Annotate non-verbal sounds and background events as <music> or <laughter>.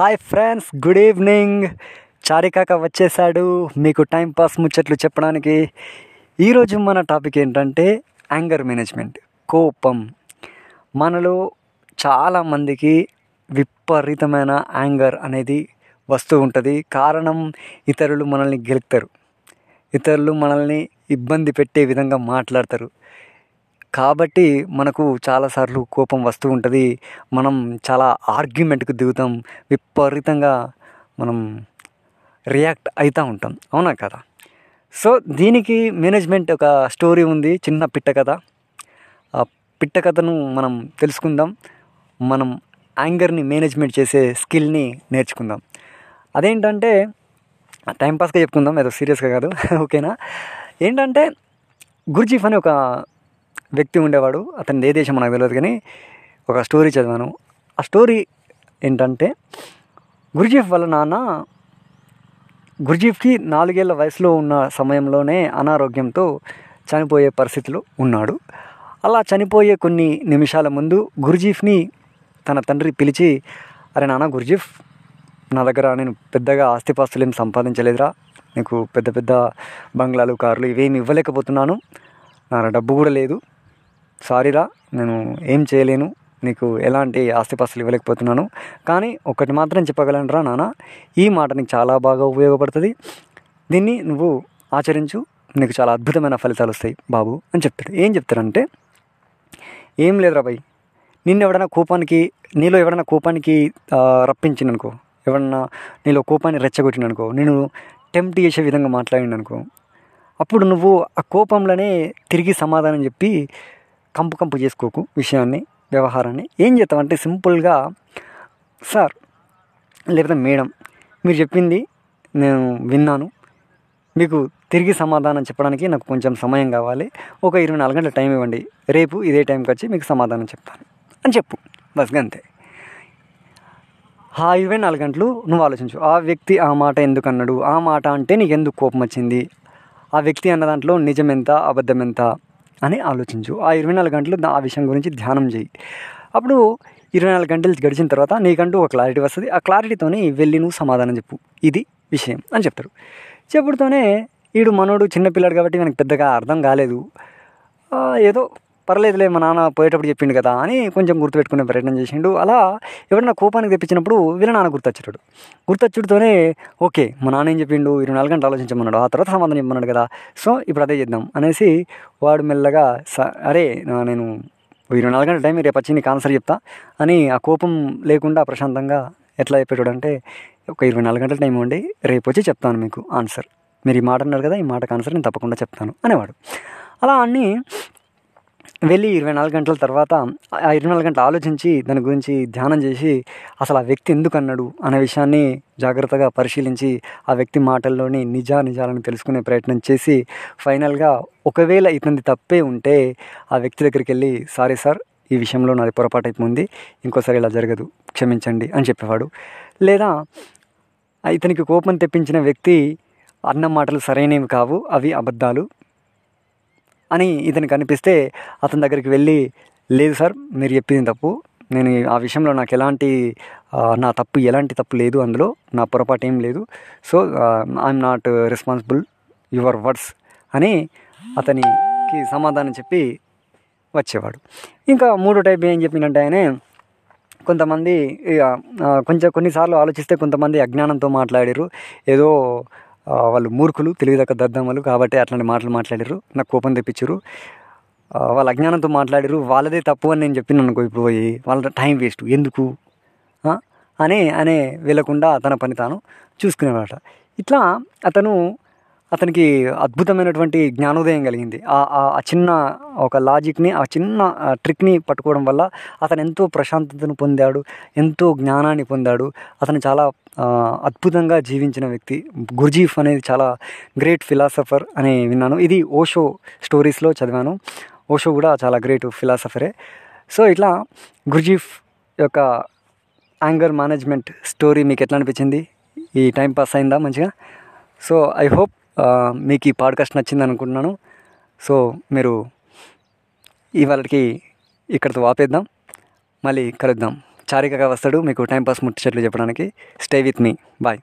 Hi friends good evening. చారికాక వచ్చేసాడు మీకు time pass ముచ్చట్లు చెప్పడానికి ఈరోజు మన టాపిక్ ఏంటంటే యాంగర్ మేనేజ్మెంట్ కోపం. మనలో చాలామందికి విపరీతమైన యాంగర్ అనేది వస్తూ ఉంటుంది. కారణం ఇతరులు మనల్ని గెలుపుతారు. ఇతరులు మనల్ని ఇబ్బంది పెట్టే విధంగా మాట్లాడతారు. కాబట్టి మనకు చాలాసార్లు కోపం వస్తూ ఉంటుంది. మనం చాలా ఆర్గ్యుమెంట్కి దిగుతాం. విపరీతంగా మనం రియాక్ట్ అవుతూ ఉంటాం. అవునా కదా? సో దీనికి మేనేజ్మెంట్ ఒక స్టోరీ ఉంది. చిన్న పిట్ట కథ. ఆ పిట్ట కథను మనం తెలుసుకుందాం. మనం యాంగర్ని మేనేజ్మెంట్ చేసే స్కిల్ని నేర్చుకుందాం. అదేంటంటే టైంపాస్గా చెప్పుకుందాం. ఏదో సీరియస్గా కాదు. <laughs> ఓకేనా? ఏంటంటే గుర్జీఫ్ అని ఒక వ్యక్తి ఉండేవాడు. అతని ఏ దేశం నాకు తెలియదు కానీ ఒక స్టోరీ చదివాను. ఆ స్టోరీ ఏంటంటే గురుజీఫ్ వాళ్ళ నాన్న గురుజీఫ్కి నాలుగేళ్ళ వయసులో ఉన్న సమయంలోనే అనారోగ్యంతో చనిపోయే పరిస్థితిలో ఉన్నాడు. అలా చనిపోయే కొన్ని నిమిషాల ముందు గురుజీఫ్ని తన తండ్రి పిలిచి అరే నాన్న గురుజీఫ్ నా దగ్గర నేను పెద్దగా ఆస్తిపాస్తులు ఏం సంపాదించలేదురా. నీకు పెద్ద పెద్ద బంగ్లాలు కార్లు ఇవేమి ఇవ్వలేకపోతున్నాను. నా డబ్బు కూడా లేదు. సారీరా నేను ఏం చేయలేను. నీకు ఎలాంటి ఆస్తిపాస్తులు ఇవ్వలేకపోతున్నాను. కానీ ఒకటి మాత్రం చెప్పగలనురా నాన్న ఈ మాట నీకు చాలా బాగా ఉపయోగపడుతుంది. దీన్ని నువ్వు ఆచరించు. నీకు చాలా అద్భుతమైన ఫలితాలు వస్తాయి బాబు అని చెప్తాడు. ఏం చెప్తారంటే ఏం లేదురా భయ్ నిన్ను ఎవడైనా కోపానికి నీలో ఎవడైనా కోపానికి రప్పించిననుకో ఎవడన్నా నీలో కోపాన్ని రెచ్చగొట్టిననుకో నేను టెంప్ట్ చేసే విధంగా మాట్లాడిండనుకో అప్పుడు నువ్వు ఆ కోపంలోనే తిరిగి సమాధానం చెప్పి కంపు కంపు చేసుకోకు విషయాన్ని వ్యవహారాన్ని. ఏం చేస్తామంటే సింపుల్గా సార్ లేకపోతే మేడం మీరు చెప్పింది నేను విన్నాను. మీకు తిరిగి సమాధానం చెప్పడానికి నాకు కొంచెం సమయం కావాలి. ఒక ఇరవై నాలుగు గంటల టైం ఇవ్వండి. రేపు ఇదే టైంకి వచ్చి మీకు సమాధానం చెప్తాను. అని చెప్పు. బస్ అంతే ఆ ఇరవై నాలుగు గంటలు నువ్వు ఆలోచించు. ఆ వ్యక్తి ఆ మాట ఎందుకు అన్నాడు? ఆ మాట అంటే నీకు ఎందుకు కోపం వచ్చింది? ఆ వ్యక్తి అన్న దాంట్లో నిజం ఎంత అబద్ధం ఎంత అని ఆలోచించు. ఆ ఇరవై నాలుగు గంటలు ఆ విషయం గురించి ధ్యానం చేయి. అప్పుడు ఇరవై నాలుగు గంటలు గడిచిన తర్వాత నీకంటూ ఒక క్లారిటీ వస్తుంది. ఆ క్లారిటీతోని వెళ్ళి నువ్వు సమాధానం చెప్పు. ఇది విషయం అని చెప్తారు. చెప్పుడుతోనే వీడు మనోడు చిన్నపిల్లాడు కాబట్టి మనకు పెద్దగా అర్థం కాలేదు. ఏదో పర్లేదులే మా నాన్న పోయేటప్పుడు చెప్పిండు కదా అని కొంచెం గుర్తుపెట్టుకునే ప్రయత్నం చేసిండు. అలా ఎవరైనా కోపానికి తెప్పించినప్పుడు వీళ్ళ నాన్న గుర్తొచ్చాడు. గుర్తొచ్చుడుతోనే ఓకే మా నాన్న ఏం చెప్పిండు ఇరవై నాలుగు గంటలు ఆలోచించమన్నాడు ఆ తర్వాత సమాధానం చెప్పమన్నాడు కదా. సో ఇప్పుడు అదే చేద్దాం అనేసి వాడు మెల్లగా స అరే నేను ఇరవై నాలుగు గంటల టైం రేపు వచ్చి నీకు ఆన్సర్ చెప్తా అని ఆ కోపం లేకుండా ప్రశాంతంగా ఎట్లా చెప్పేటాడు అంటే ఒక ఇరవై నాలుగు గంటల టైం ఇవ్వండి రేపు వచ్చి చెప్తాను మీకు ఆన్సర్. మీరు ఈ మాట అన్నారు కదా ఈ మాటకు ఆన్సర్ నేను తప్పకుండా చెప్తాను అనేవాడు. అలా అన్నీ వెళ్ళి ఇరవై నాలుగు గంటల తర్వాత ఆ ఇరవై నాలుగు గంటలు ఆలోచించి దాని గురించి ధ్యానం చేసి అసలు ఆ వ్యక్తి ఎందుకు అన్నాడు అనే విషయాన్ని జాగ్రత్తగా పరిశీలించి ఆ వ్యక్తి మాటల్లోని నిజా నిజాలను తెలుసుకునే ప్రయత్నం చేసి ఫైనల్గా ఒకవేళ ఇతనిది తప్పే ఉంటే ఆ వ్యక్తి దగ్గరికి వెళ్ళి సారీ సార్ ఈ విషయంలో నాది పొరపాటు అయిపోయింది ఇంకోసారి ఇలా జరగదు క్షమించండి అని చెప్పేవాడు. లేదా ఇతనికి కోపం తెప్పించిన వ్యక్తి అన్న మాటలు సరైనవి కావు అవి అబద్ధాలు అని ఇతను కనిపిస్తే అతని దగ్గరికి వెళ్ళి లేదు సార్ మీరు చెప్పింది తప్పు. నేను ఆ విషయంలో నాకు ఎలాంటి నా తప్పు ఎలాంటి తప్పు లేదు అందులో. నా పొరపాటు ఏం లేదు. So I'm not responsible your words అని అతనికి సమాధానం చెప్పి వచ్చేవాడు. ఇంకా మూడో టైప్ ఏం చెప్పిందంటే ఆయన కొంతమంది కొంచెం కొన్నిసార్లు ఆలోచిస్తే కొంతమంది అజ్ఞానంతో మాట్లాడారు. ఏదో వాళ్ళు మూర్ఖులు తెలివిదక్క దద్దమ్మలు కాబట్టి అట్లాంటి మాటలు మాట్లాడారు. నాకు కోపం తెప్పించారు. వాళ్ళ అజ్ఞానంతో మాట్లాడారు. వాళ్ళదే తప్పు అని నేను చెప్పిన అనుకో ఇప్పుడు పోయి. వాళ్ళ టైం వేస్ట్. ఎందుకు? అని అనే వెళ్ళకుండా తన పని తాను చూసుకునేవాట ఇట్లా అతను అతనికి అద్భుతమైనటువంటి జ్ఞానోదయం కలిగింది. ఆ చిన్న ఒక లాజిక్ని ఆ చిన్న ట్రిక్ని పట్టుకోవడం వల్ల అతను ఎంతో ప్రశాంతతను పొందాడు ఎంతో జ్ఞానాన్ని పొందాడు. అతను చాలా అద్భుతంగా జీవించిన వ్యక్తి. గుర్జీఫ్ అనేది చాలా గ్రేట్ ఫిలాసఫర్ అని విన్నాను. ఇది ఓషో స్టోరీస్లో చదివాను. ఓషో కూడా చాలా గ్రేట్ ఫిలాసఫరే సో ఇట్లా గుర్జీఫ్ యొక్క యాంగర్ మేనేజ్మెంట్ స్టోరీ మీకు ఎట్లా అనిపించింది? ఈ టైం పాస్ అయిందా మంచిగా? సో ఐ హోప్ మీకు ఈ పాడ్కాస్ట్ నచ్చింది అనుకుంటున్నాను. సో మీరు ఇవాళకి ఇక్కడితో ఆపేద్దాం. మళ్ళీ కలుద్దాం. చారికగా వస్తాడు. మీకు టైంపాస్ ముచ్చట్లు చెప్పడానికి. Stay with me bye